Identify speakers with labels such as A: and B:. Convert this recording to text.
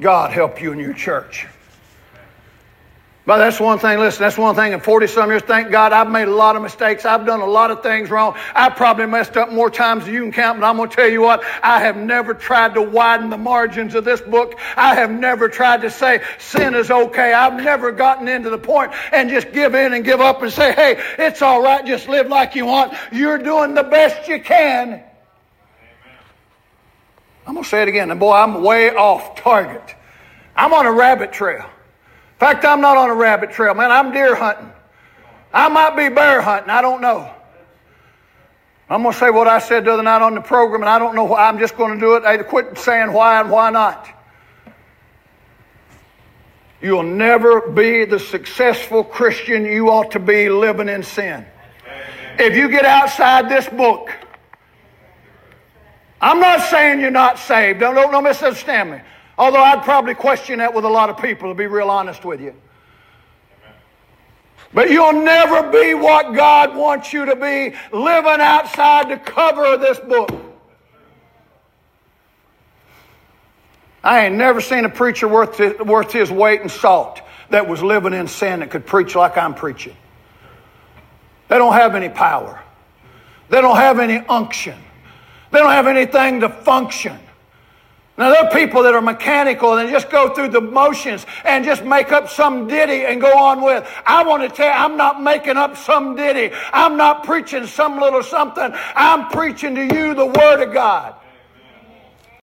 A: God help you in your church. But that's one thing, listen, that's one thing in 40 some years, thank God I've made a lot of mistakes. I've done a lot of things wrong. I probably messed up more times than you can count, but I'm going to tell you what, I have never tried to widen the margins of this book. I have never tried to say sin is okay. I've never gotten into the point and just give in and give up and say, hey, it's all right, just live like you want. You're doing the best you can. I'm going to say it again, and boy, I'm way off target. I'm on a rabbit trail. In fact, I'm not on a rabbit trail, man. I'm deer hunting. I might be bear hunting. I don't know. I'm going to say what I said the other night on the program, and I don't know why. I'm just going to do it. I quit saying why and why not. You'll never be the successful Christian you ought to be living in sin. If you get outside this book, I'm not saying you're not saved. Don't, don't, don't misunderstand me. Although I'd probably question that with a lot of people, to be real honest with you. But you'll never be what God wants you to be living outside the cover of this book. I ain't never seen a preacher worth, worth his weight in salt that was living in sin that could preach like I'm preaching. They don't have any power. They don't have any unction. They don't have anything to function. Now, there are people that are mechanical and just go through the motions and just make up some ditty and go on with. I want to tell you, I'm not making up some ditty. I'm not preaching some little something. I'm preaching to you the Word of God.